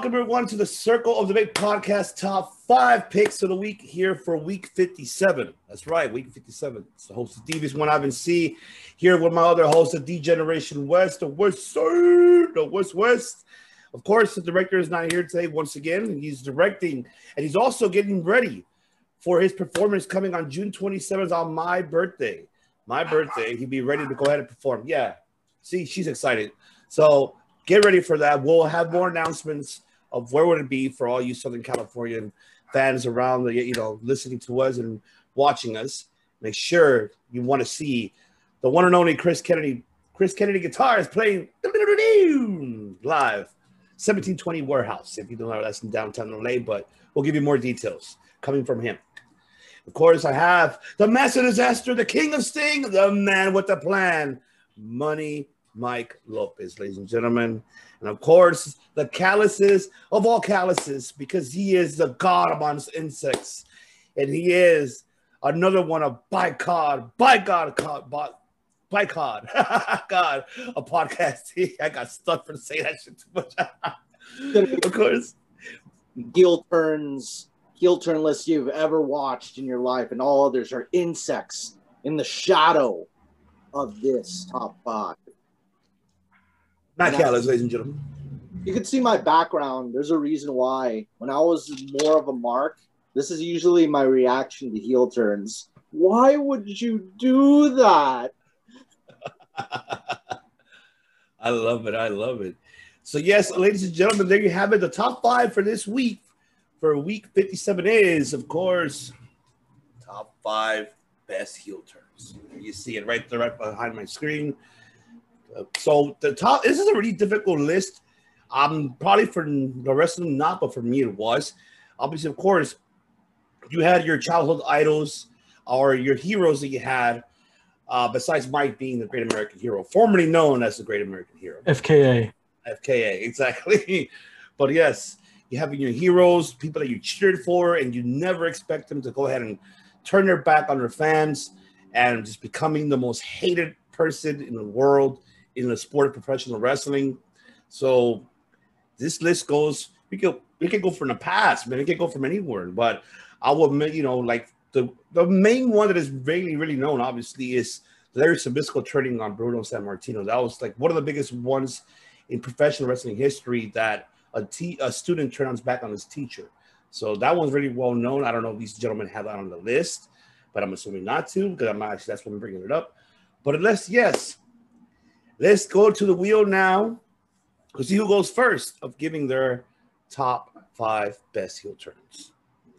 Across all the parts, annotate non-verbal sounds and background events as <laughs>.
Welcome everyone to the Circle of the Debate podcast top five picks of the week here for week 57. That's right, week 57. It's the host of Devious One Ivan C here with my other host of D Generation West, the West Side, the West West. Of course, the director is not here today once again. He's directing and he's also getting ready for his performance coming on June 27th on my birthday. My birthday, he'd be ready to go ahead and perform. Yeah, see, she's excited. So get ready for that. We'll have more announcements of where would it be for all you Southern Californian fans around the you know listening to us and watching us. Make sure you want to see the one and only Chris Kennedy. Chris Kennedy guitar is playing live. 1720 Warehouse. If you don't know, that's in downtown LA, but we'll give you more details coming from him. Of course, I have the master disaster, the king of sting, the man with the plan, money Mike Lopez, ladies and gentlemen. And of course, the calluses of all calluses, because he is the god amongst insects. And he is another one of by God, by God, by, by God, <laughs> God, a podcast. <laughs> I got stuck for saying that shit too much. <laughs> of course. Heel turns, heel turn list you've ever watched in your life, and all others are insects in the shadow of this top five. Callis, ladies and gentlemen. You can see my background. There's a reason why. When I was more of a mark, this is usually my reaction to heel turns. Why would you do that? <laughs> I love it. I love it. So, yes, ladies and gentlemen, there you have it. The top five for this week, for week 57, is, of course, top five best heel turns. You see it right there, right behind my screen. So the top. This is a really difficult list. Um, probably for the rest of them not, but for me it was. Obviously, of course, you had your childhood idols or your heroes that you had. Uh, besides Mike being the Great American Hero, formerly known as the Great American Hero, FKA. FKA, <laughs> exactly. but yes, you have your heroes, people that you cheered for, and you never expect them to go ahead and turn their back on their fans and just becoming the most hated person in the world in the sport of professional wrestling. So this list goes, we could we could go from the past, man. We could go from anywhere. But I will admit, you know, like the the main one that is really, really known, obviously, is Larry Zbyszko turning on Bruno Sammartino. That was like one of the biggest ones in professional wrestling history that a, te- a student turns back on his teacher. So that one's really well known. I don't know if these gentlemen have that on the list, but I'm assuming not to because I'm actually that's why I'm bringing it up. But unless yes, Let's go to the wheel now to see who goes first of giving their top five best heel turns.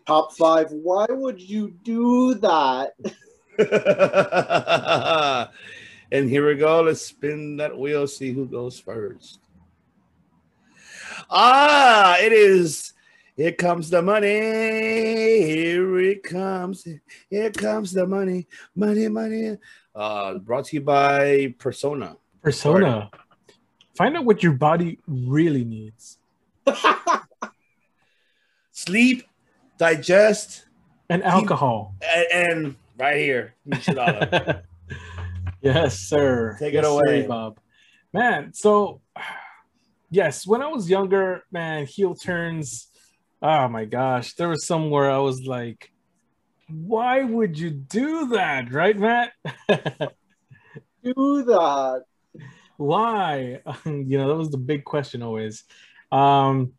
Top five. Why would you do that? <laughs> and here we go. Let's spin that wheel, see who goes first. Ah, it is. Here comes the money. Here it comes. Here comes the money. Money, money. Uh, brought to you by Persona. Persona. Find out what your body really needs. <laughs> Sleep, digest, and alcohol. and, and right here. <laughs> yes, sir. Take yes, it away, sir, Bob. Man, so <sighs> yes, when I was younger, man, heel turns. Oh my gosh, there was somewhere I was like, why would you do that, right, Matt? <laughs> do that why? <laughs> you know, that was the big question always. Um,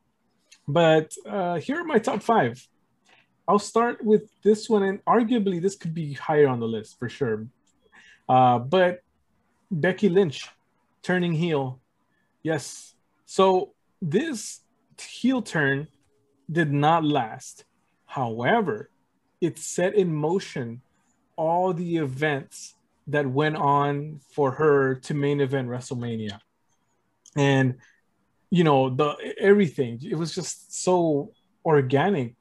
but uh, here are my top five. I'll start with this one, and arguably this could be higher on the list for sure. Uh, but Becky Lynch turning heel. Yes. So this heel turn did not last. However, it set in motion all the events that went on for her to main event WrestleMania. And you know, the everything, it was just so organic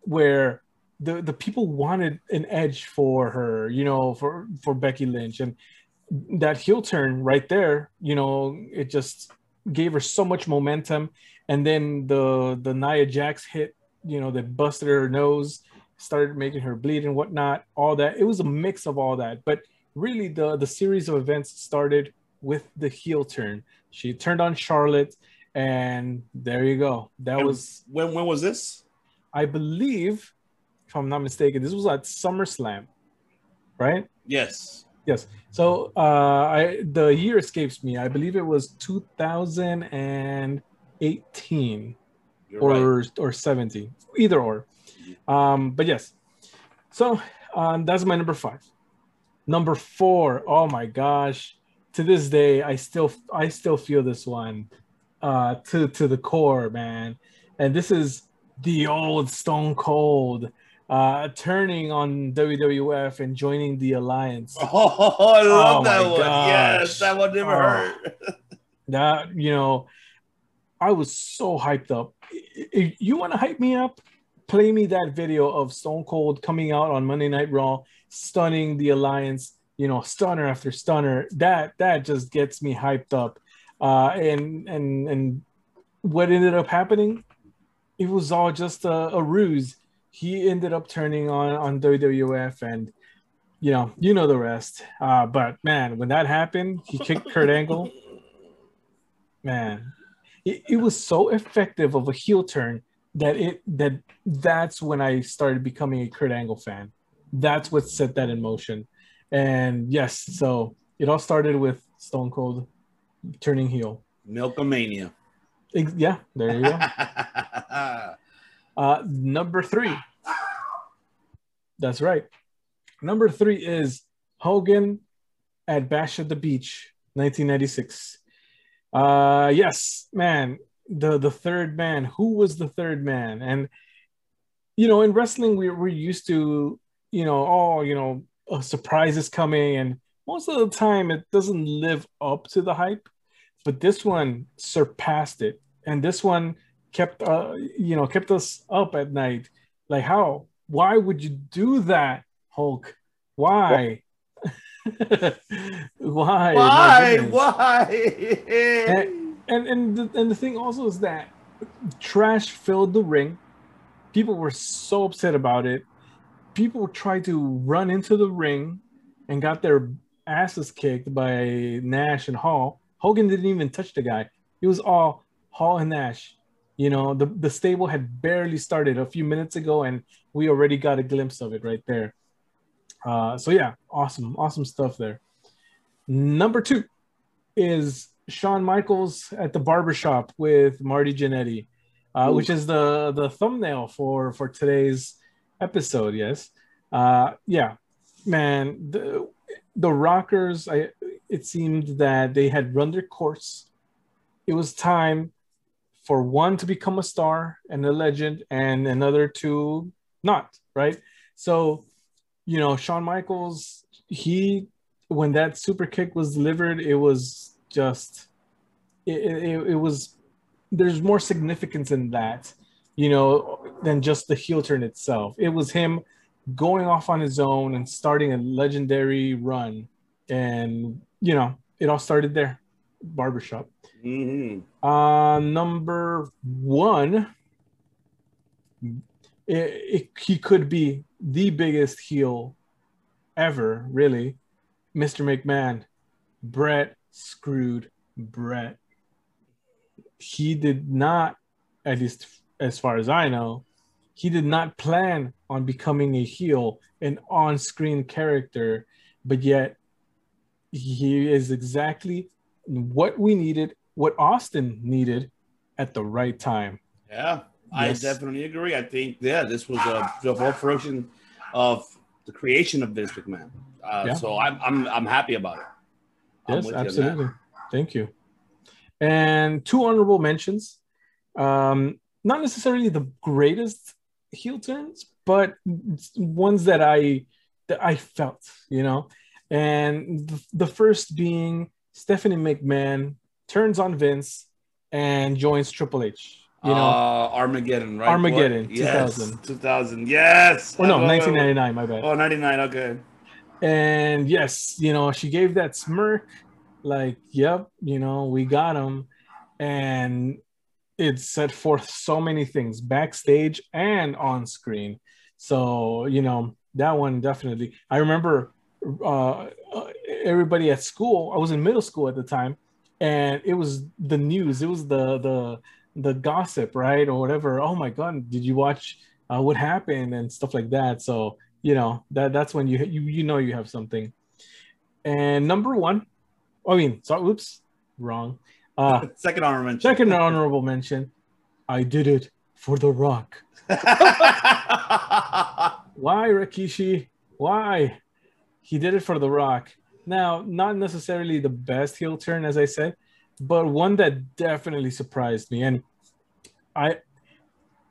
where the the people wanted an edge for her, you know, for for Becky Lynch and that heel turn right there, you know, it just gave her so much momentum and then the the Nia Jax hit, you know, that busted her nose, started making her bleed and whatnot, all that. It was a mix of all that, but really the the series of events started with the heel turn. She turned on Charlotte, and there you go. That And was, when when was this? I believe, if I'm not mistaken, this was at SummerSlam, right? Yes. Yes. So uh, I the year escapes me. I believe it was 2018 You're or right. or 17, either or. Um, but yes. So um, that's my number five. Number four. Oh my gosh! To this day, I still I still feel this one uh, to to the core, man. And this is the old Stone Cold uh, turning on WWF and joining the Alliance. <laughs> Oh, I love Oh that one. Yes, that one never Oh. hurt. <laughs> that you know i was so hyped up if you want to hype me up play me that video of stone cold coming out on monday night raw stunning the alliance you know stunner after stunner. That that just gets me hyped up. Uh and and and what ended up happening? It was all just a, a ruse. He ended up turning on on wwf and you know you know the rest. Uh but man when that happened he kicked kurt angle. Man it, it was so effective of a heel turn that it that that's when i started becoming a kurt angle fan that's what set that in motion. And yes so it all started with stone cold turning heel. Milkomania. Yeah there you go. <laughs> Uh number three. That's right. Number three is hogan at bash at the beach 1996 uh yes man the the third man. Who was the third man? And you know in wrestling we, we're used to you know oh you know a surprise is coming and most of the time it doesn't live up to the hype but this one surpassed it. And this one kept uh you know kept us up at night. Like how? Why would you do that hulk? Why? <laughs> Why? Why? Why? and and the, and the thing also is that trash filled the ring. People were so upset about it people tried to run into the ring and got their asses kicked by nash and hall. Hogan didn't even touch the guy. It was all hall and nash. You know the, the stable had barely started a few minutes ago and we already got a glimpse of it right there. Uh, so yeah awesome awesome stuff there. Number two is Shawn Michaels at the barbershop with Marty Jannetty, uh, which is the the thumbnail for for today's episode. Yes, uh, yeah, man. The the Rockers. I it seemed that they had run their course. It was time for one to become a star and a legend, and another to not. Right. So, you know, Shawn Michaels. He when that super kick was delivered, it was just it, it, it was there's more significance in that you know than just the heel turn itself. It was him going off on his own and starting a legendary run. And you know it all started there barbershop. Mhm. uh number one it, it, he could be the biggest heel ever really. Mr mcmahon brett screwed brett. He did not at least as far as i know he did not plan on becoming a heel an on-screen character but yet he is exactly what we needed what austin needed at the right time Yeah, I definitely agree. I think yeah, this was a the whole fruition of the creation of Vince McMahon. Uh, Yeah. So I'm I'm I'm happy about it. I'm yes with you absolutely thank you and two honorable mentions um not necessarily the greatest heel turns but ones that i that i felt you know and the, the first being stephanie mcmahon turns on vince and joins triple h you know uh, Armageddon, right? Armageddon, What? Yes, 2000. 2000. Yes. or no I 1999 my bad Oh, 99. Okay. And yes, you know, she gave that smirk, like, yep, you know, we got him. And it set forth so many things backstage and on screen. So, you know, that one definitely. I remember uh, uh, everybody at school, I was in middle school at the time, and it was the news. It was the the the gossip, right, or whatever. Oh my God, did you watch uh, what happened and stuff like that? So you know that that's when you you you know you have something. And number one, I mean, sorry, oops, wrong. Uh, <laughs> second honorable mention. Second honorable mention. I did it for The Rock. <laughs> Why, Rikishi? Why? He did it for The Rock. Now, not necessarily the best heel turn, as I said, but one that definitely surprised me. And I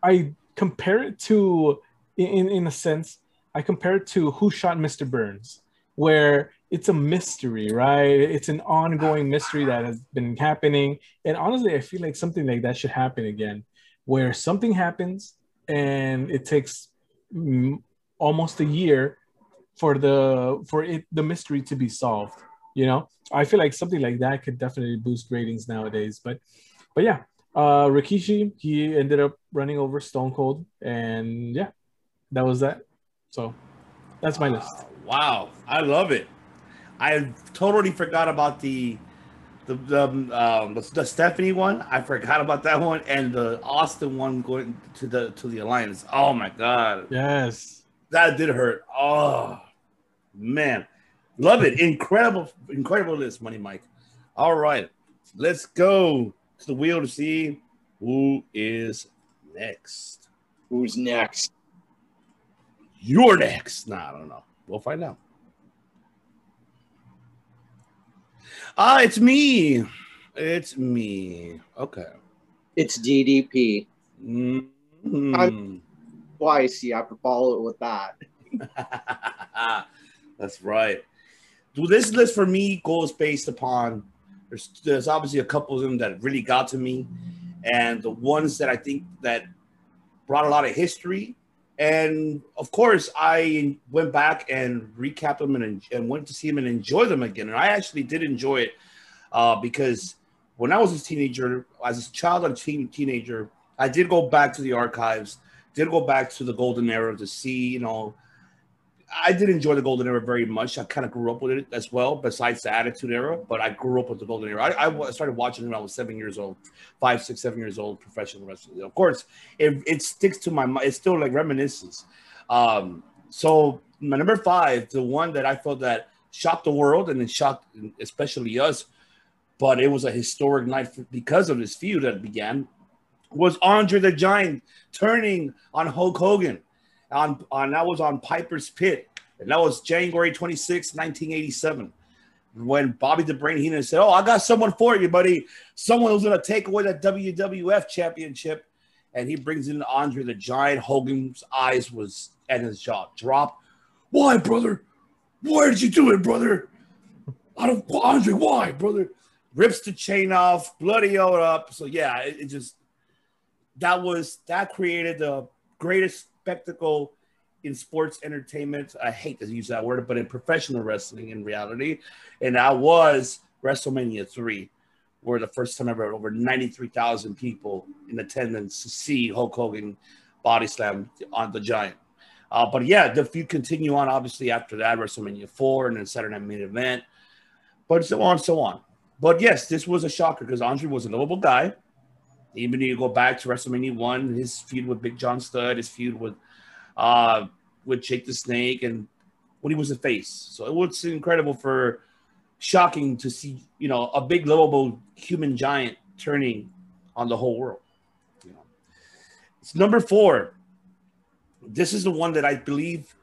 I compare it to in in a sense, I compare it to Who Shot Mr. Burns, where it's a mystery, right? It's an ongoing mystery that has been happening. And honestly, I feel like something like that should happen again, where something happens and it takes almost a year for the for it the mystery to be solved. You know, I feel like something like that could definitely boost ratings nowadays. But but yeah, uh Rikishi, he ended up running over Stone Cold, and yeah, that was that. So that's my list. Wow, I love it. I totally forgot about the the the, um, the, the Stephanie one. I forgot about that one, and the Austin one going to the to the alliance. Oh my god! Yes, that did hurt. Oh man, love it! Incredible, incredible list, Money Mike. All right, let's go to the wheel to see who is next. Who's next? You're next. Nah, I don't know. We'll find out. Ah, it's me. It's me. Okay. It's DDP. Mm-hmm. Why see? I have to follow it with that. <laughs> That's right. Do this list for me goes based upon there's there's obviously a couple of them that really got to me, and the ones that I think that brought a lot of history. And of course, I went back and recapped them and, and went to see them and enjoy them again. And I actually did enjoy it uh, because when I was a teenager, as a child and teen, teenager, I did go back to the archives, did go back to the golden era to see, you know, I did enjoy the golden era very much. I kind of grew up with it as well, besides the attitude era, but I grew up with the golden era. I, I started watching it when I was seven years old, five, six, seven years old, professional wrestling. Of course, it, it sticks to my mind. It's still like reminiscence. Um, so my number five, the one that I felt that shocked the world and it shocked especially us, but it was a historic night because of this feud that began, was Andre the Giant turning on Hulk Hogan on, on that was on Piper's Pit, and that was January 26, 1987. When Bobby the Brain Heenan said, "Oh, I got someone for you, buddy. Someone who's gonna take away that WWF championship," and he brings in Andre the Giant. Hogan's eyes was and his jaw dropped. Why, brother? Why did you do it, brother? I don't, Andre. Why, brother? Rips the chain off, bloody out up. So yeah, it, it just that was that created the greatest spectacle in sports entertainment. I hate to use that word, but in professional wrestling in reality. And I was WrestleMania 3, where the first time ever over 93,000 people in attendance to see Hulk Hogan body slam on the Giant. Uh, but yeah, the feud continue on obviously after that, WrestleMania 4 and then Saturday Night Main Event, but so on, so on. But yes, this was a shocker because Andre was a lovable guy. Even if you go back to WrestleMania one, his feud with Big John Studd, his feud with uh with Jake the Snake, and when he was a face. So it was incredible for shocking to see, you know, a big lovable human giant turning on the whole world. You know. It's number four. This is the one that I believe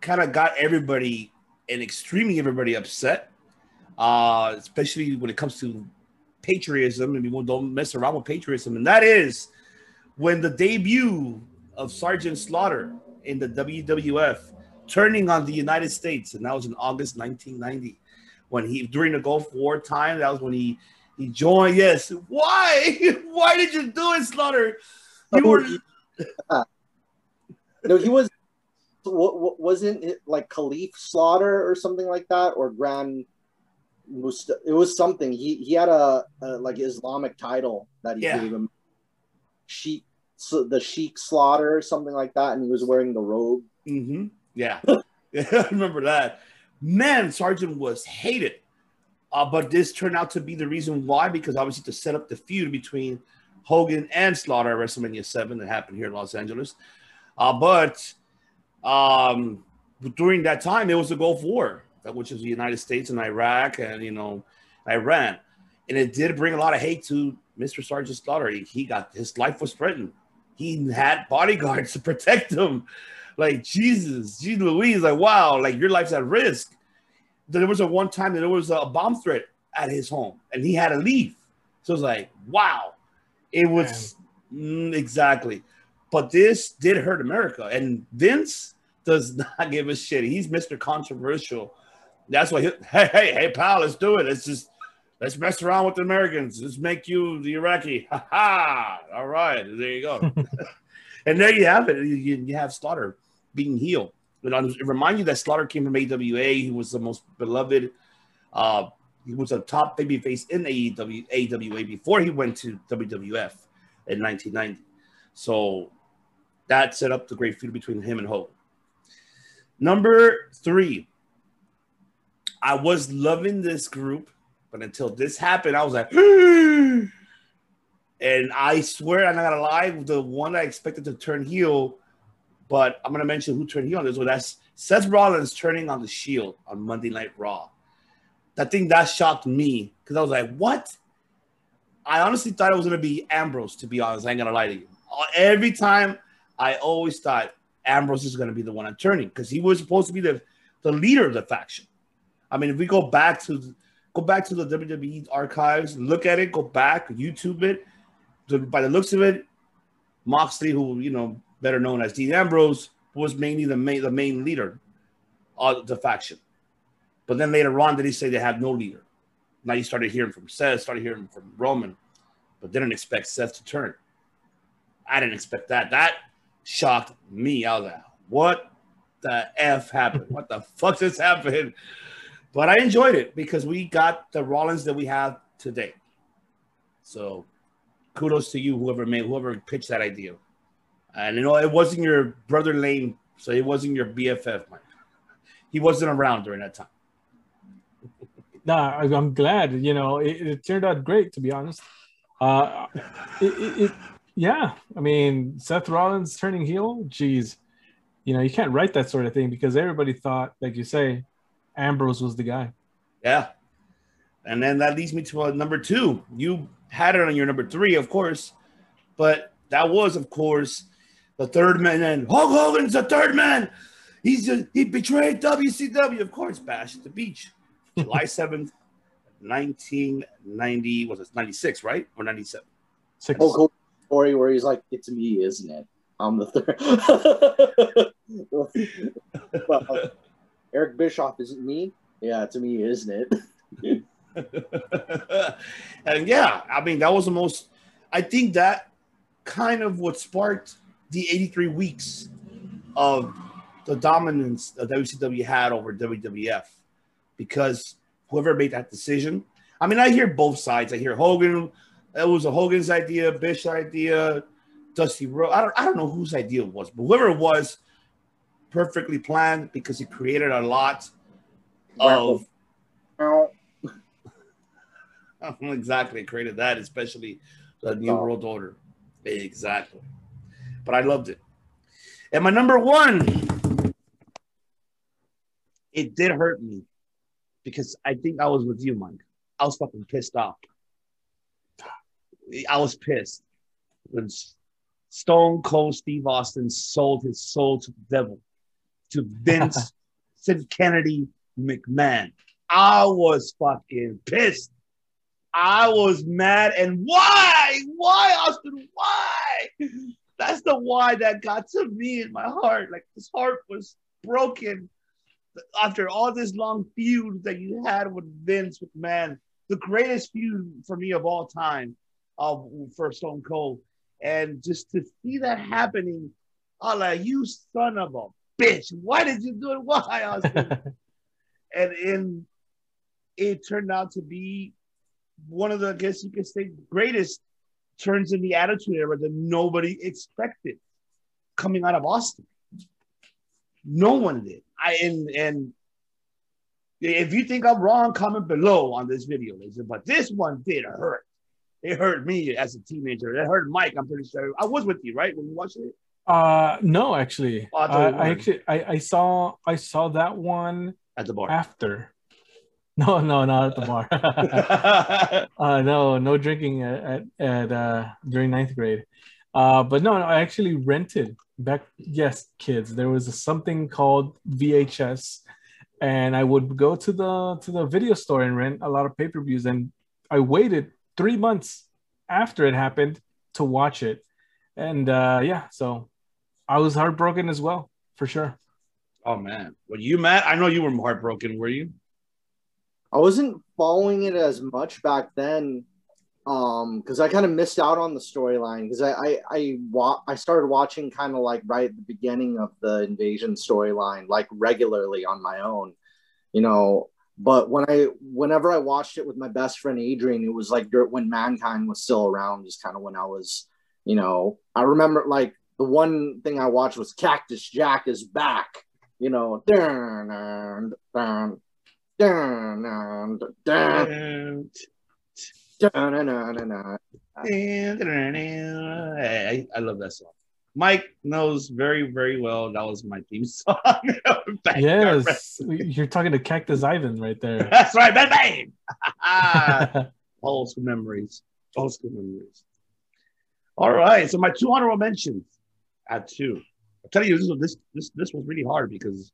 kind of got everybody and extremely everybody upset. Uh, especially when it comes to patriotism, and people don't mess around with patriotism, and that is when the debut of Sergeant Slaughter in the WWF turning on the United States, and that was in August 1990. When he during the Gulf War time, that was when he he joined. Yes, why? <laughs> Why did you do it, Slaughter? You were <laughs> no, he was. Wasn't it like Khalif Slaughter or something like that, or Grand was it was something. He he had a, a like Islamic title that he Yeah. gave him. Sheik, so the Sheik Slaughter or something like that, and he was wearing the robe. Mm-hmm. Yeah. <laughs> I remember that. Man, Sergeant was hated. Uh, but this turned out to be the reason why, because obviously to set up the feud between Hogan and Slaughter at WrestleMania 7 that happened here in Los Angeles. Uh, but um, during that time, it was a Gulf War, which is the United States and Iraq and, you know, Iran. And it did bring a lot of hate to Mr. Sergeant Slaughter. He, he got his life was threatened. He had bodyguards <laughs> to protect him. Like, Jesus, Jesus Louise, like, wow, like your life's at risk. There was a one time that there was a bomb threat at his home and he had to leave. So it's like, wow. It was mm, exactly. But this did hurt America. And Vince does <laughs> not give a shit. He's Mr. Controversial. That's why, he, hey, hey, hey, pal, let's do it. Let's just let's mess around with the Americans. Let's make you the Iraqi. Ha ha! All right, there you go. <laughs> and there you have it. You, you have Slaughter being heel. It remind you that Slaughter came from AWA. He was the most beloved. Uh, he was a top babyface in AEW, AWA before he went to WWF in 1990. So that set up the great feud between him and Hogan. Number three, I was loving this group, but until this happened, I was like, <gasps> and I swear I'm not gonna lie, the one I expected to turn heel, but I'm gonna mention who turned heel on this one. That's Seth Rollins turning on the Shield on Monday Night Raw. That thing that shocked me because I was like, what? I honestly thought it was gonna be Ambrose. To be honest, I ain't gonna lie to you. Every time I always thought Ambrose is to be the one I'm turning because he was supposed to be the, the leader of the faction. I mean, if we go back to go back to the WWE archives, look at it, go back, YouTube it. by the looks of it, Moxley, who you know better known as Dean Ambrose, was mainly the main the main leader of the faction. But then later on, did he say they have no leader? Now you started hearing from Seth, started hearing from Roman, but didn't expect Seth to turn. I didn't expect that. That shocked me. I was like, what the F happened? what the fuck just happened? But I enjoyed it because we got the Rollins that we have today. So kudos to you, whoever made, whoever pitched that idea. And you know, it wasn't your brother Lane, so it wasn't your BFF, Mike. He wasn't around during that time. <laughs> nah, I'm glad. You know, it, it turned out great, to be honest. Uh, it, it, yeah, I mean Seth Rollins turning heel. Geez, you know you can't write that sort of thing because everybody thought, like you say, Ambrose was the guy. Yeah, and then that leads me to a number two. You had it on your number three, of course, but that was, of course, the third man. And Hulk Hogan's the third man. He's just, he betrayed WCW, of course. Bash at the beach, <laughs> July seventh, nineteen ninety. Was it ninety six, right, or ninety seven? Six. Hulk Hogan story where he's like, "It's me, isn't it?" I'm the third. <laughs> well, Eric Bischoff isn't me. Yeah, to me, isn't it? <laughs> <laughs> and yeah, I mean that was the most. I think that kind of what sparked the 83 weeks of the dominance that WCW had over WWF because whoever made that decision. I mean, I hear both sides. I hear Hogan it was a Hogan's idea, Bish idea, Dusty Rhodes. I don't, I don't know whose idea it was, but whoever it was, perfectly planned because he created a lot of. <laughs> exactly, created that, especially the New oh. World Order. Exactly. But I loved it. And my number one, it did hurt me because I think I was with you, Mike. I was fucking pissed off. I was pissed when Stone Cold Steve Austin sold his soul to the devil, to Vince, <laughs> Sid Kennedy, McMahon. I was fucking pissed. I was mad. And why? Why, Austin? Why? That's the why that got to me in my heart. Like this heart was broken after all this long feud that you had with Vince McMahon, the greatest feud for me of all time of for Stone Cold. And just to see that happening, I'm like, you son of a bitch. Why did you do it? Why? Austin? <laughs> And in it turned out to be one of the, I guess you could say, greatest turns in the attitude era that nobody expected coming out of Austin. No one did. I and and If you think I'm wrong, comment below on this video. But this one did hurt. It hurt me as a teenager. It hurt Mike. I'm pretty sure. I was with you, right, when you watched it. Uh, no, actually, Oh, I I, you I were. actually I, I saw I saw that one At the bar. after. <laughs> No, no, not at the bar. <laughs> <laughs> uh, no, no drinking at at, at uh, during ninth grade. Uh, but no, no, I actually rented back. Yes, kids, there was a, something called VHS, and I would go to the to the video store and rent a lot of pay per views. And I waited three months after it happened to watch it, and uh, yeah, so I was heartbroken as well, for sure. oh man, were you mad? I know you were heartbroken. Were you? I wasn't following it as much back then um because I kind of missed out on the storyline because I I I, wa- I started watching kind of like right at the beginning of the invasion storyline like regularly on my own you know but when I whenever I watched it with my best friend Adrian it was like dur- when mankind was still around just kind of when I was you know I remember like the one thing I watched was Cactus Jack is back. You know, dun, dun, dun, dun, I, I love that song. Mike knows very, very well that was my theme <laughs> song. yes, <laughs> you're talking to Cactus Ivan right there. <laughs> That's right, bang bang. Old school memories. Old school memories. All right, so my two honorable mentions at two. I'll tell you, this was this this this was really hard because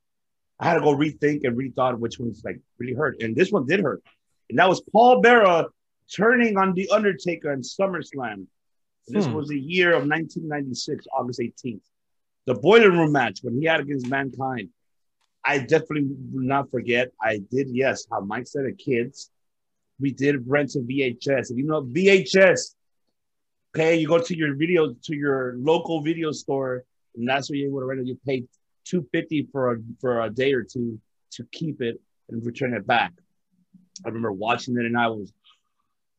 I had to go rethink and rethought which ones like really hurt. And this one did hurt. And that was Paul Bearer turning on The Undertaker in SummerSlam. This Hmm. was the year of 1996, August 18th. The Boiler Room match when he had against Mankind. I definitely will not forget. I did, yes, how Mike said it, kids. We did rent a VHS. If you know VHS, okay, you go to your video, to your local video store, and that's where you're able to rent it. You pay 250 for a for a day or two to keep it and return it back. I remember watching it and I was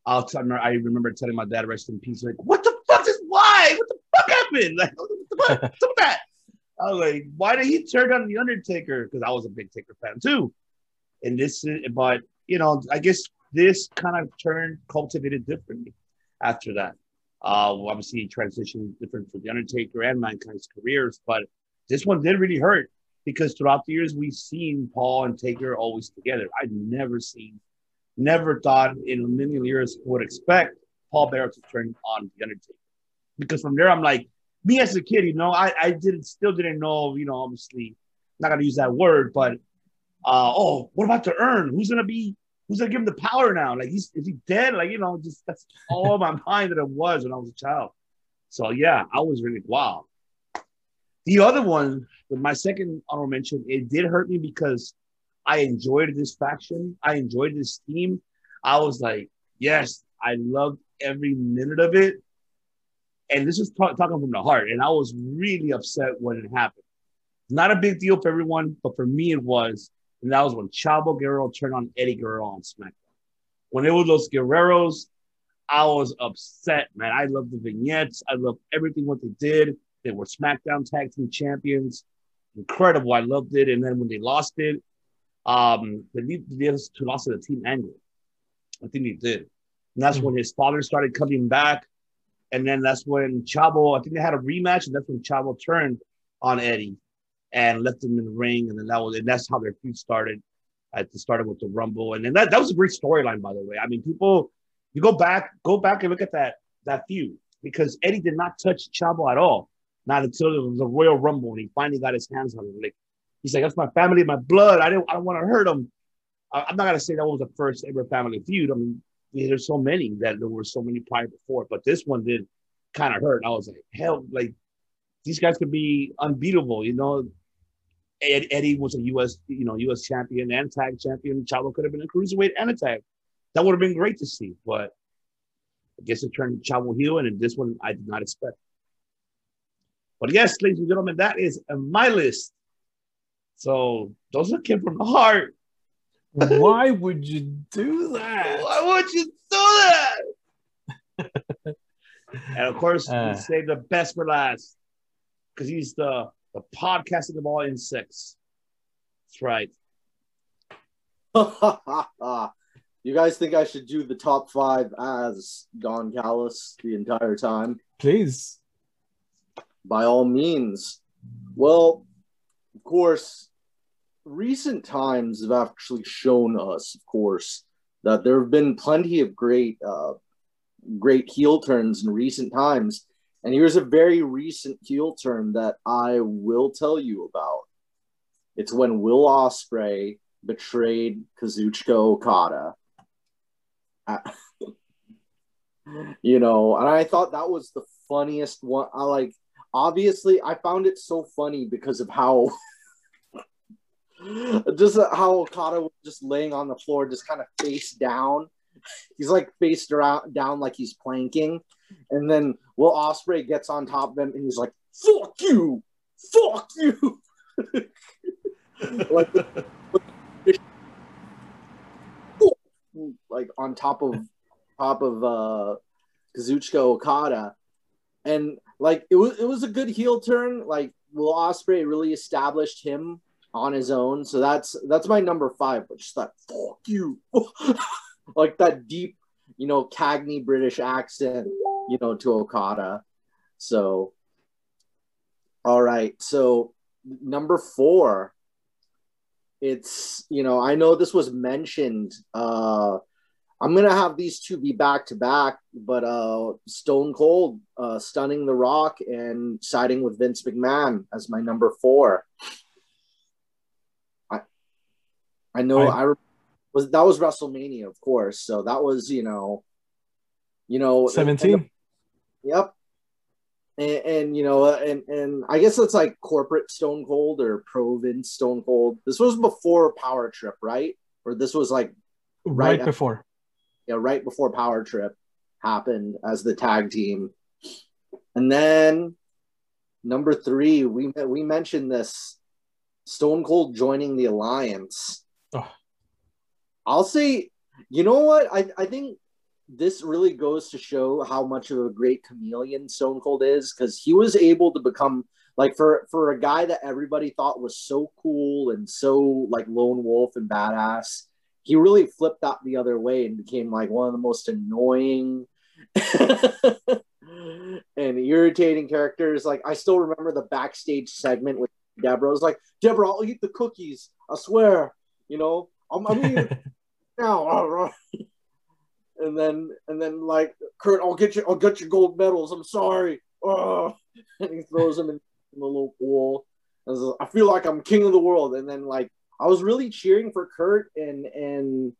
I'll tell, I remember telling my dad, rest in peace, like, what the fuck is why? What the fuck happened? <laughs> Like, what the fuck? <laughs> What's up with that? I was like, why did he turn on the Undertaker? Because I was a big Taker fan too. And this, is, but you know, I guess this kind of turned cultivated differently after that. Uh, obviously, transition different for the Undertaker and Mankind's careers, but this one did really hurt because throughout the years we've seen Paul and Taker always together. I'd never seen, never thought in a million years would expect Paul Bearer to turn on the Undertaker because from there I'm like, me as a kid, you know, I I didn't still didn't know, you know, obviously not gonna use that word, but uh oh, what about the urn? Who's gonna be who's gonna give him the power now? Like he's is he dead? Like, you know, just that's all my <laughs> mind that it was when I was a child. So yeah, I was really wow. The other one, with my second honorable mention, it did hurt me because I enjoyed this faction. I enjoyed this team. I was like, yes, I loved every minute of it. And this is ta- talking from the heart. And I was really upset when it happened. Not a big deal for everyone, but for me it was. And that was when Chavo Guerrero turned on Eddie Guerrero on SmackDown. When it was those Guerreros, I was upset, man. I love the vignettes. I love everything what they did. They were SmackDown Tag Team Champions. Incredible. I loved it. And then when they lost it, um, they they lost to the team angle. I think they did. And that's Mhm. when his father started coming back. And then that's when Chavo, I think they had a rematch, and that's when Chavo turned on Eddie and left him in the ring. And then that was and that's how their feud started. At the started with the Rumble. And then that, that was a great storyline, by the way. I mean, people you go back, go back and look at that that feud because Eddie did not touch Chavo at all. Not until it was the Royal Rumble and he finally got his hands on him. Like he's like, that's my family, my blood. I didn't I don't want to hurt him. I, I'm not gonna say that was the first ever family feud. I mean, there's so many that there were so many prior before, but this one did kind of hurt. I was like, hell, like these guys could be unbeatable, you know. Ed, Eddie was a U.S. you know U.S. champion and tag champion. Chavo could have been a cruiserweight and a tag. That would have been great to see, but I guess it turned Chavo heel, and in this one I did not expect. But yes, ladies and gentlemen, that is my list. So those are came from the heart. <laughs> Why would you do that? Why would you do that? <laughs> and of course, Uh. we save the best for last because he's the the podcasting of all insects. That's right. <laughs> you guys think I should do the top five as Don Callis the entire time? Please. By all means. Well, of course, recent times have actually shown us, of course, that there have been plenty of great, uh, great heel turns in recent times. And here's a very recent heel turn that I will tell you about. It's when Will Ospreay betrayed Kazuchika Okada. <laughs> you know, and I thought that was the funniest one. I like, obviously, I found it so funny because of how. <laughs> just how Okada was just laying on the floor, just kind of face down. He's like faced around down like he's planking, and then Will Ospreay gets on top of him and he's like, "Fuck you, fuck you." <laughs> like, like on top of top of uh Kazuchika Okada. And like it was it was a good heel turn. Like Will Ospreay really established him on his own. So that's that's my number five, but just that fuck you. <laughs> like that deep, you know, Cockney British accent, you know, to Okada. So all right. So number four, it's you know i know this was mentioned uh i'm gonna have these two be back to back but uh stone cold uh stunning the rock and siding with vince mcmahon as my number four i i know i, I was that was wrestlemania of course so that was you know you know 17 yep and, and, you know, uh, and and I guess it's like corporate Stone Cold or Proven Stone Cold. This was before Power Trip, right? Or this was like right, right before. After, yeah, right before Power Trip happened as the tag team, and then number three, we we mentioned this Stone Cold joining the Alliance. Oh. I'll say, you know what? I I think this really goes to show how much of a great chameleon Stone Cold is because he was able to become like for for a guy that everybody thought was so cool and so like lone wolf and badass. He really flipped that the other way and became like one of the most annoying <laughs> and irritating characters. Like I still remember the backstage segment with Deborah. I was like, Deborah, I'll eat the cookies. I swear. You know, I'm, I'm <laughs> now <laughs> and then and then like Kurt, I'll get you, I'll get your gold medals. I'm sorry. Oh, <laughs> and he throws them in, in the little pool. I feel like I'm king of the world. And then like I was really cheering for Kurt and and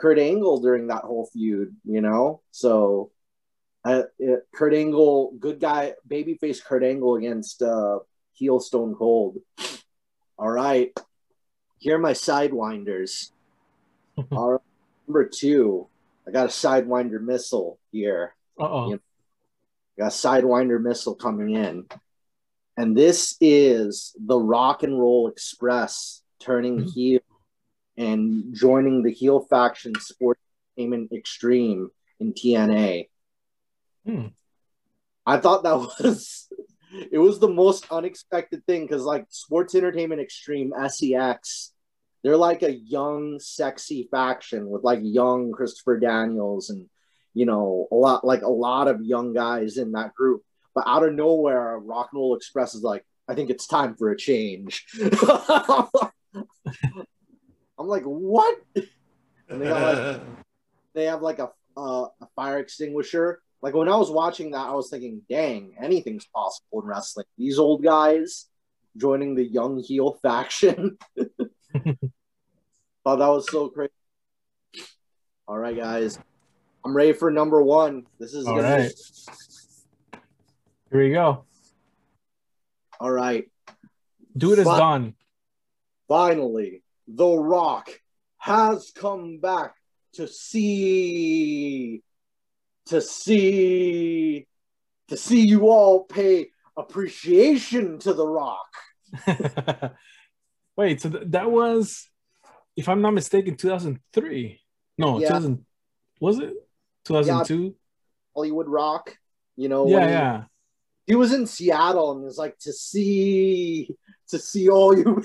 Kurt Angle during that whole feud, you know. So, uh, it, Kurt Angle, good guy, babyface Kurt Angle against uh, heel Stone Cold. All right, here are my sidewinders. <laughs> All right, number two, I got a Sidewinder missile here. Uh-oh. You know, got a Sidewinder missile coming in. And this is the Rock and Roll Express turning mm-hmm. heel and joining the heel faction Sports Entertainment Extreme in TNA. Hmm. I thought that <laughs> was it was the most unexpected thing because like Sports Entertainment Extreme SEX they're like a young, sexy faction with like young Christopher Daniels and you know a lot like a lot of young guys in that group. But out of nowhere, Rock and Roll Express is like, I think it's time for a change. <laughs> I'm like, what? And they got like, <laughs> they have like a uh, a fire extinguisher. Like when I was watching that, I was thinking, dang, anything's possible in wrestling. These old guys joining the young heel faction. <laughs> <laughs> oh, that was so crazy. All right, guys. I'm ready for number one. This is all right. Be... Here we go. All right. Do it as done. Finally, The Rock has come back to see, to see, to see you all pay appreciation to The Rock. <laughs> Wait, so th- that was, if I'm not mistaken, 2003. No, yeah. 2000. Was it 2002? Yeah, Hollywood Rock. You know. Yeah, yeah. He, he was in Seattle and was like to see to see all you.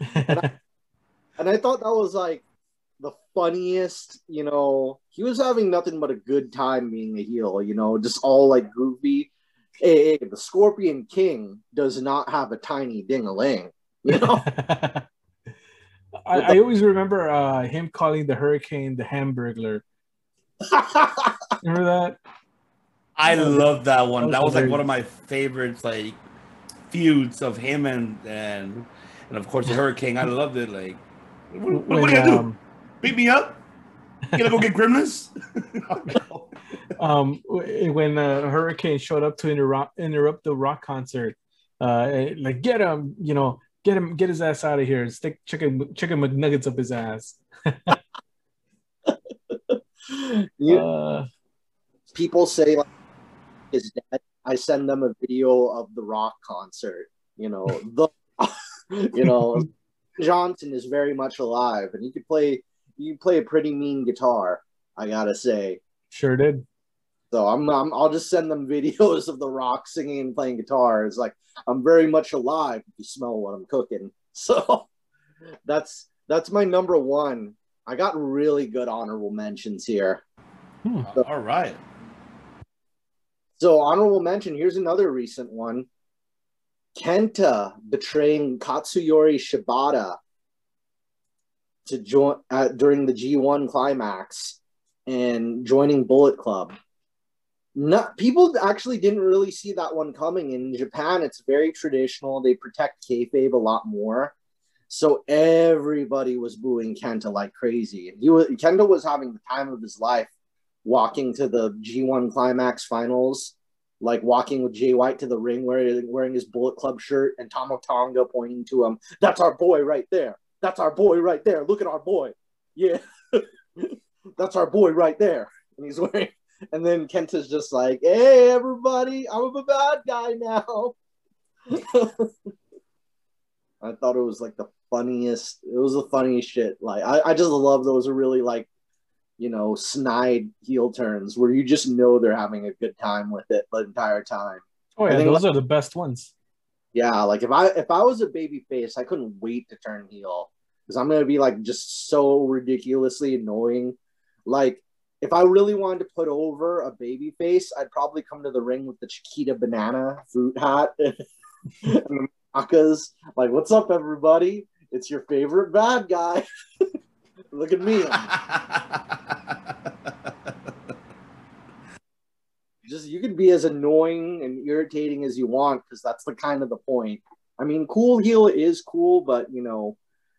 <laughs> and, I, and I thought that was like the funniest, you know, he was having nothing but a good time being a heel, you know, just all like goofy. Hey, hey the Scorpion King does not have a tiny ding a ling, <laughs> you know. <laughs> I, I, always remember uh, him calling the hurricane the hamburglar. <laughs> remember that? I love that one. That was, that was like one of my favorites, like feuds of him and and and of course the hurricane. I loved it. Like, what, what, what are you gonna um, do? Beat me up? You gonna go get gremlins? um, when uh, Hurricane showed up to interrupt interrupt the rock concert, uh, eh, like get him, you know, get him, get his ass out of here, and stick chicken chicken McNuggets up his ass. <laughs> you, uh, people say like his dad. I send them a video of the rock concert. You know <laughs> the, you know, Johnson is very much alive, and he could play you play a pretty mean guitar, I gotta say. Sure did. So I'm, I'm I'll just send them <laughs> videos of the rock singing and playing guitar. It's like I'm very much alive if you smell what I'm cooking. <laughs> So that's that's my number one. I got really good honorable mentions here. Hmm. So, All right. So honorable mention. Here's another recent one. Kenta betraying Katsuyori Shibata to join uh, during the G1 climax and joining Bullet Club. Not people actually didn't really see that one coming. In Japan, it's very traditional. They protect kayfabe a lot more. So everybody was booing Kenta like crazy. He was Kenta was having the time of his life walking to the G1 climax finals, like walking with Jay White to the ring wearing, wearing his Bullet Club shirt and Tama Tonga pointing to him. That's our boy right there. That's our boy right there. Look at our boy. Yeah. <laughs> That's our boy right there. And he's wearing, <laughs> and then Kenta's just like, hey, everybody, I'm a bad guy now. <laughs> I thought it was like the funniest, it was the funniest shit. Like, I, I just love those are really like, you know, snide heel turns where you just know they're having a good time with it the entire time. Oh, yeah, those like, are the best ones. Yeah, like if I if I was a baby face, I couldn't wait to turn heel because I'm gonna be like just so ridiculously annoying. Like if I really wanted to put over a baby face, I'd probably come to the ring with the Chiquita banana fruit hat <laughs> and the macas. Like, what's up, everybody? It's your favorite bad guy. <laughs> Look at me. <laughs> just you can be as annoying and irritating as you want because that's the kind of the point. I mean, cool heel is cool, but you know,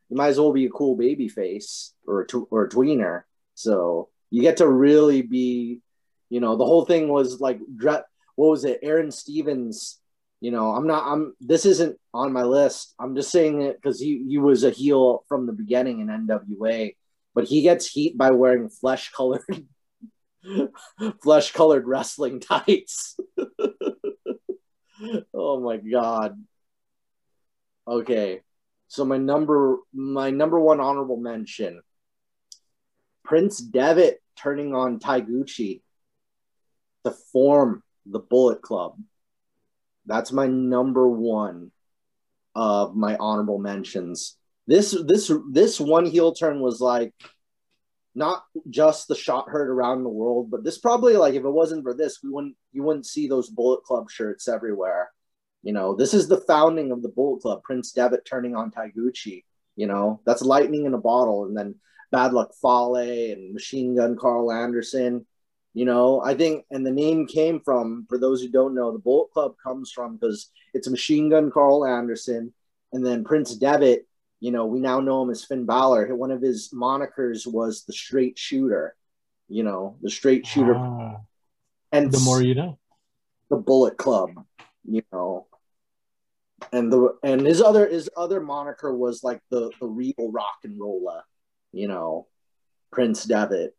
you might as well be a cool baby face or a tw- or a tweener. So you get to really be, you know, the whole thing was like, what was it? Aron Stevens. You know, I'm not. I'm. This isn't on my list. I'm just saying it because he he was a heel from the beginning in NWA, but he gets heat by wearing flesh colored <laughs> flesh colored wrestling tights. <laughs> oh my god. Okay. So my number my number one honorable mention Prince Devitt turning on Taguchi to form the Bullet Club. That's my number one of my honorable mentions. This this this one heel turn was like not just the shot heard around the world, but this probably like if it wasn't for this, we wouldn't you wouldn't see those Bullet Club shirts everywhere. You know, this is the founding of the Bullet Club. Prince Devitt turning on Taguchi. You know, that's lightning in a bottle. And then Bad Luck Fale and Machine Gun Karl Anderson. You know, I think, and the name came from, for those who don't know, the Bullet Club comes from because it's Machine Gun Karl Anderson. And then Prince Devitt, you know, we now know him as Finn Balor. One of his monikers was the straight shooter, you know, the straight shooter. Ah, and the more you know. The Bullet Club, you know, and the and his other his other moniker was like the the real rock and roller, you know, Prince Devitt.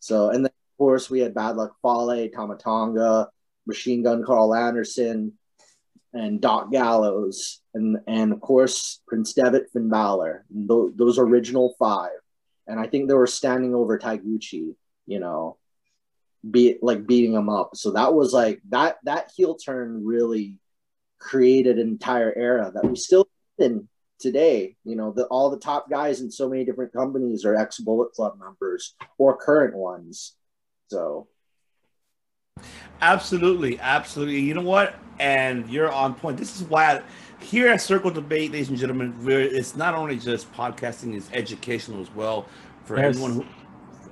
So and then of course we had Bad Luck Fale, Tama Tonga, Machine Gun Karl Anderson, and Doc Gallows, and and of course Prince Devitt, Finn Balor. Th- those original five, and I think they were standing over Taguchi, you know, be like beating him up. So that was like that that heel turn really created an entire era that we still in today. You know, the all the top guys in so many different companies are ex Bullet Club members or current ones. So Absolutely, absolutely. You know what? And you're on point. This is why I, here at Circle Debate, ladies and gentlemen, we're, it's not only just podcasting; it's educational as well for Yes. everyone who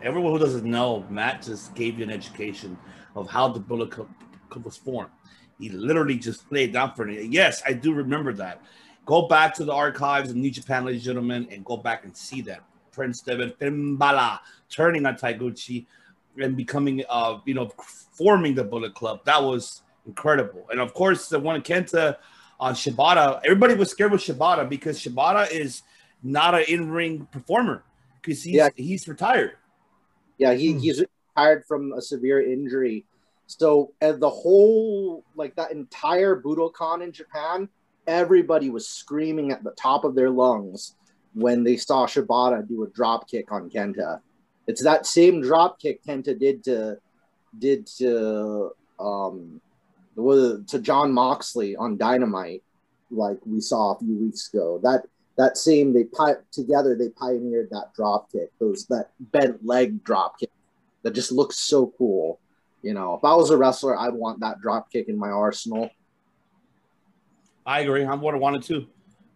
everyone who doesn't know. Matt just gave you an education of how the Bullet Club, Club was formed. He literally just laid down for it. Yes, I do remember that. Go back to the archives of New Japan, ladies and gentlemen, and go back and see that Prince Devin Fimbala turning on Taguchi and becoming, uh, you know, forming the Bullet Club. That was incredible. And of course, the one Kenta on Shibata, everybody was scared with Shibata because Shibata is not an in-ring performer because he's Yeah. he's retired. Yeah, he, Hmm. he's retired from a severe injury. So and the whole like that entire Budokan in Japan, everybody was screaming at the top of their lungs when they saw Shibata do a drop kick on Kenta. It's that same drop kick Kenta did to did to um to Jon Moxley on Dynamite, like we saw a few weeks ago. That that same they pi- together they pioneered that drop kick, those that bent leg drop kick that just looks so cool. You know, if I was a wrestler, I'd want that drop kick in my arsenal. I agree. I would have wanted to.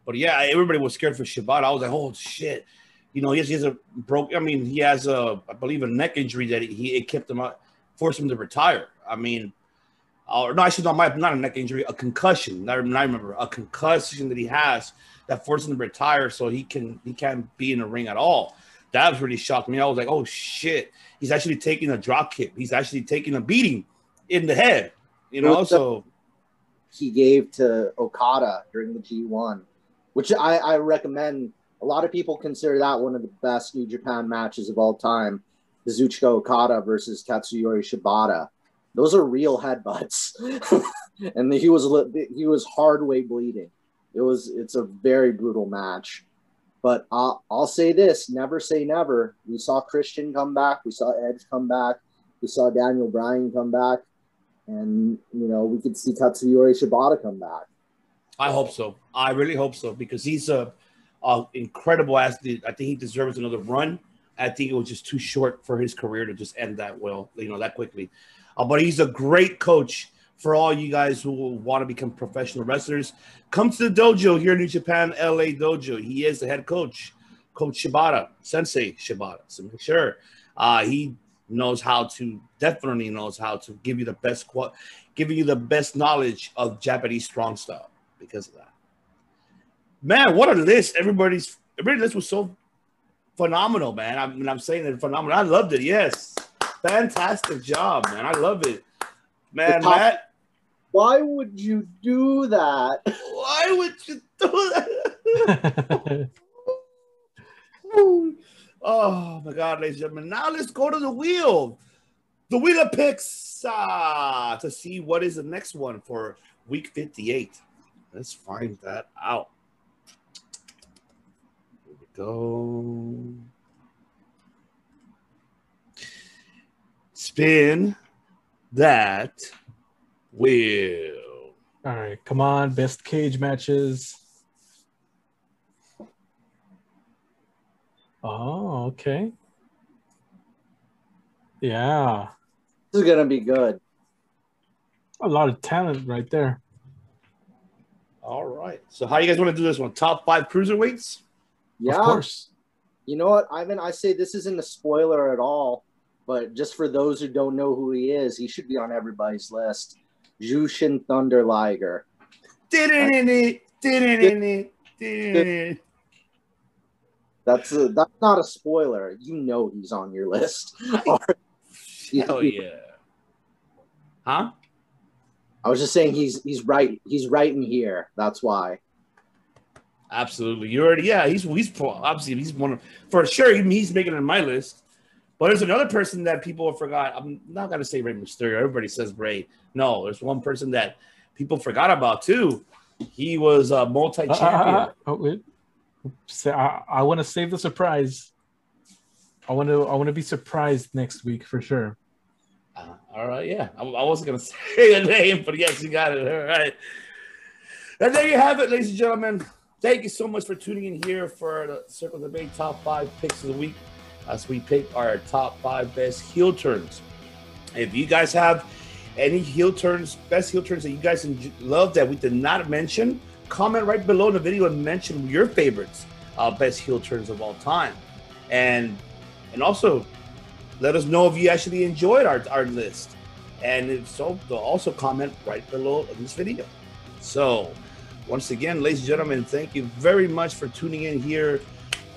But yeah, everybody was scared for Shibata. I was like, oh shit. You know, he has, he has a broke. I mean, he has a, I believe, a neck injury that he it kept him out, forced him to retire. I mean, or no, actually, not my not a neck injury, a concussion. I remember, I remember a concussion that he has that forced him to retire, so he can he can't be in the ring at all. That was really shocked me. I was like, oh shit, he's actually taking a drop kick. He's actually taking a beating in the head. You know, so He gave to Okada during the G1, which I, I recommend. A lot of people consider that one of the best New Japan matches of all time. Kazuchika Okada versus Katsuyori Shibata. Those are real headbutts, <laughs> and he was he was hard way bleeding. It was it's a very brutal match. But I'll, I'll say this: never say never. We saw Christian come back. We saw Edge come back. We saw Daniel Bryan come back, and you know we could see Katsuyori Shibata come back. I hope so. I really hope so because he's a, a incredible athlete. I think he deserves another run. I think it was just too short for his career to just end that well, you know, that quickly. Uh, but he's a great coach for all you guys who want to become professional wrestlers. Come to the dojo here in New Japan, LA Dojo. He is the head coach, Coach Shibata, Sensei Shibata. So make sure uh, he knows how to definitely knows how to give you the best qual, giving you the best knowledge of Japanese strong style because of that. Man, what a list! Everybody's everybody's list was so phenomenal, man. I mean, I'm saying it phenomenal. I loved it. Yes, fantastic job, man. I love it, man. Top- Matt, Why would you do that? why would you do that? <laughs> <laughs> <laughs> oh my God, ladies and gentlemen. Now let's go to the wheel. The wheel of picks ah, to see what is the next one for week 58. Let's find that out. Here we go. Spin that wheel. All right, come on, best cage matches. Oh, okay. Yeah, This is gonna be good. a lot of talent right there. All right. So how you guys want to do this one? Top five cruiserweights? Yeah. Of course. You know what, Ivan? I say this isn't a spoiler at all, but just for those who don't know who he is, he should be on everybody's list. Jushin Thunder Liger. Didn't didn't That's a, that's not a spoiler. You know he's on your list. <laughs> Hell yeah. Huh? I was just saying he's he's right. He's right in here. That's why. Absolutely. You already, yeah, he's he's obviously he's one of for sure he's making it in my list. But there's another person that people have forgot. I'm not gonna say Rey Mysterio. Everybody says Rey. No, there's one person that people forgot about too. He was a Uh, uh, multi-champion. uh, oh, wait. Sa- I, I want to save the surprise. I want to. I want to be surprised next week for sure. Uh, all right, yeah. I, I wasn't gonna <laughs> say the name, but yes, you got it. All right. And there you have it, ladies and gentlemen. thank you so much for tuning in here for the Circle Debate top five picks of the week as we pick our top five best heel turns. If you guys have any heel turns, best heel turns that you guys love that we did not mention, comment right below in the video and mention your favorites, uh, best heel turns of all time, and and also let us know if you actually enjoyed our, our list. And if so, also comment right below in this video. So, once again, ladies and gentlemen, thank you very much for tuning in here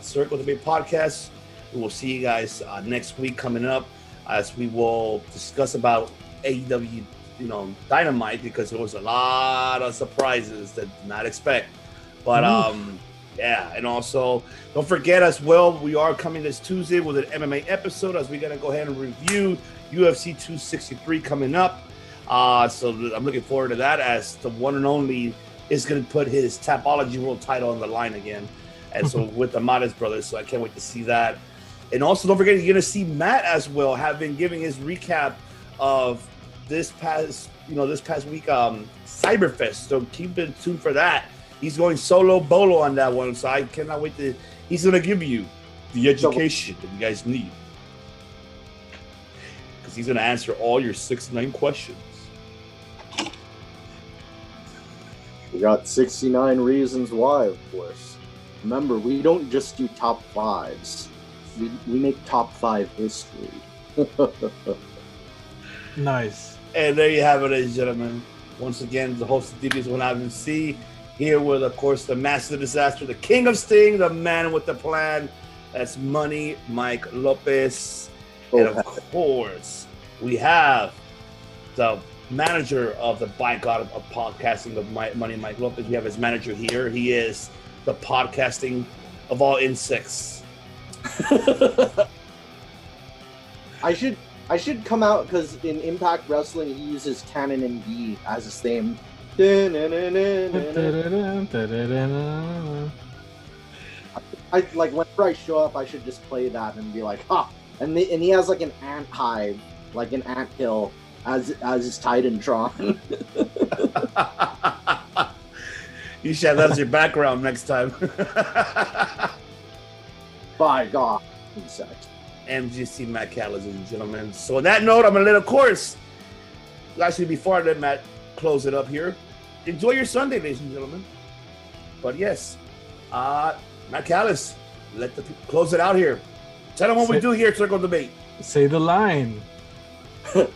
Circle Debate Podcast. We will see you guys uh, next week coming up as we will discuss about AEW, you know, Dynamite because there was a lot of surprises that did not expect. But mm. um, yeah, and also don't forget as well, we are coming this Tuesday with an MMA episode as we're gonna go ahead and review UFC 263 coming up. Uh, so I'm looking forward to that as the one and only is going to put his Tapology World title on the line again. And so <laughs> with the Modest brothers, so I can't wait to see that. And also, don't forget, you're going to see Matt as well, have been giving his recap of this past, you know, this past week, um, Cyberfest. So keep it tuned for that. He's going solo bolo on that one, so I cannot wait to. He's going to give you the education that you guys need because he's going to answer all your six nine questions. We got 69 reasons why, of course. Remember, we don't just do top fives. We, we make top five history. <laughs> nice. And there you have it, ladies and gentlemen. Once again, the host of DB's One I See. Here with, of course, the master disaster, the king of Sting, the man with the plan. That's Money Mike Lopez. Oh, and of course, we have the manager of the by God of, of podcasting of My, Money Mike Lopez. We have his manager here. He is the podcasting of all insects. <laughs> I should I should come out because in Impact Wrestling he uses Canon and D as his theme. I like whenever I show up, I should just play that and be like, "Ha!" And the, and he has like an ant hive, like an ant hill, as as his Titantron. <laughs> you should have that as your background next time. <laughs> By God, insect. MGC Matt Cat, ladies and gentlemen. So on that note, I'm gonna let of course. Actually, before I let Matt close it up here, enjoy your Sunday, ladies and gentlemen. But yes, uh, Matt Callis, let the close it out here. Tell them what say, we do here Circle Debate. Say the line. <laughs>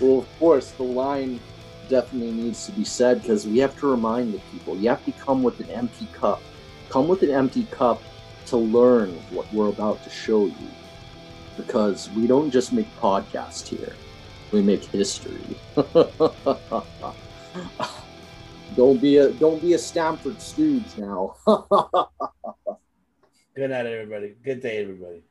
Well, of course, the line definitely needs to be said because we have to remind the people you have to come with an empty cup. Come with an empty cup to learn what we're about to show you. Because we don't just make podcasts here, we make history. <laughs> don't be a don't be a Stamford Stooge now. <laughs> Good night, everybody. Good day, everybody.